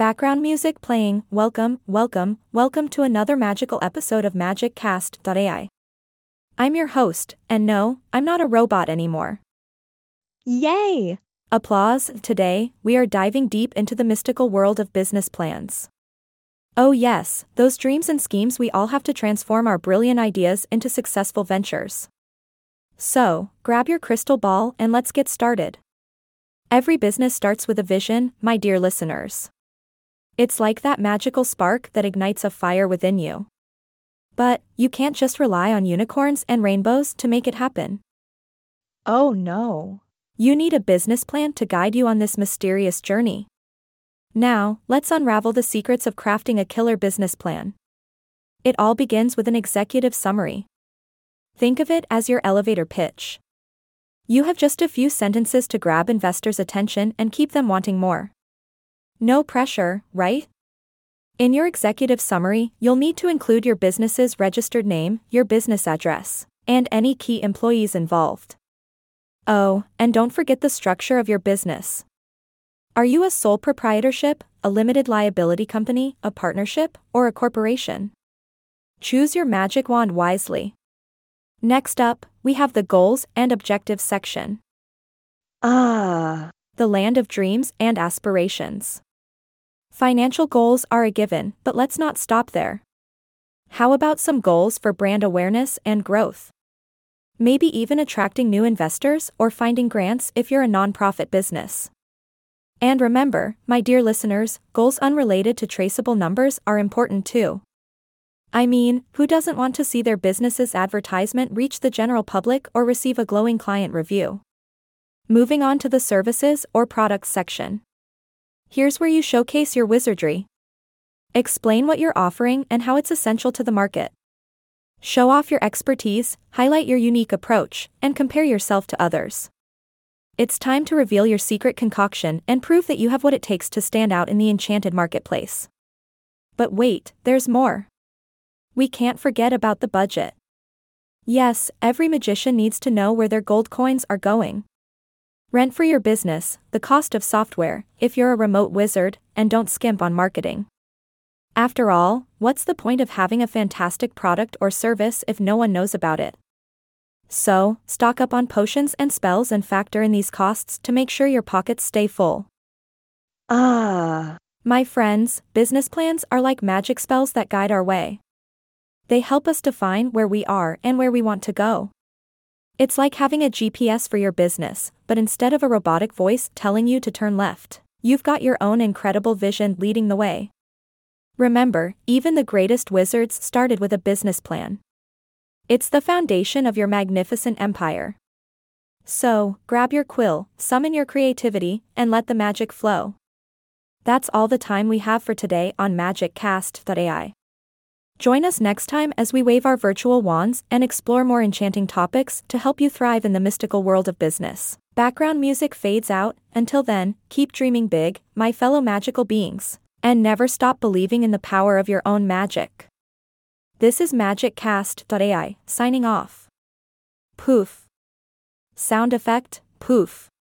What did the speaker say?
Background music playing, welcome, welcome, welcome to another magical episode of MagicCast.ai. I'm your host, and no, I'm not a robot anymore. Yay! Applause, today, we are diving deep into the mystical world of business plans. Oh, yes, those dreams and schemes we all have to transform our brilliant ideas into successful ventures. So, grab your crystal ball and let's get started. Every business starts with a vision, my dear listeners. It's like that magical spark that ignites a fire within you. But, you can't just rely on unicorns and rainbows to make it happen. Oh no. You need a business plan to guide you on this mysterious journey. Now, let's unravel the secrets of crafting a killer business plan. It all begins with an executive summary. Think of it as your elevator pitch. You have just a few sentences to grab investors' attention and keep them wanting more. No pressure, right? In your executive summary, you'll need to include your business's registered name, your business address, and any key employees involved. Oh, and don't forget the structure of your business. Are you a sole proprietorship, a limited liability company, a partnership, or a corporation? Choose your magic wand wisely. Next up, we have the goals and objectives section. Ah, the land of dreams and aspirations. Financial goals are a given, but let's not stop there. How about some goals for brand awareness and growth? Maybe even attracting new investors or finding grants if you're a nonprofit business. And remember, my dear listeners, goals unrelated to traceable numbers are important too. I mean, who doesn't want to see their business's advertisement reach the general public or receive a glowing client review? Moving on to the services or products section. Here's where you showcase your wizardry. Explain what you're offering and how it's essential to the market. Show off your expertise, highlight your unique approach, and compare yourself to others. It's time to reveal your secret concoction and prove that you have what it takes to stand out in the enchanted marketplace. But wait, there's more. We can't forget about the budget. Yes, every magician needs to know where their gold coins are going. Rent for your business, the cost of software, if you're a remote wizard, and don't skimp on marketing. After all, what's the point of having a fantastic product or service if no one knows about it? So, stock up on potions and spells and factor in these costs to make sure your pockets stay full. ah, My friends, business plans are like magic spells that guide our way. They help us define where we are and where we want to go. It's like having a GPS for your business, but instead of a robotic voice telling you to turn left, you've got your own incredible vision leading the way. Remember, even the greatest wizards started with a business plan. It's the foundation of your magnificent empire. So, grab your quill, summon your creativity, and let the magic flow. That's all the time we have for today on MagicCast.ai. Join us next time as we wave our virtual wands and explore more enchanting topics to help you thrive in the mystical world of business. Background music fades out, until then, keep dreaming big, my fellow magical beings, and never stop believing in the power of your own magic. This is MagicCast.ai, signing off. Poof. Sound effect, poof.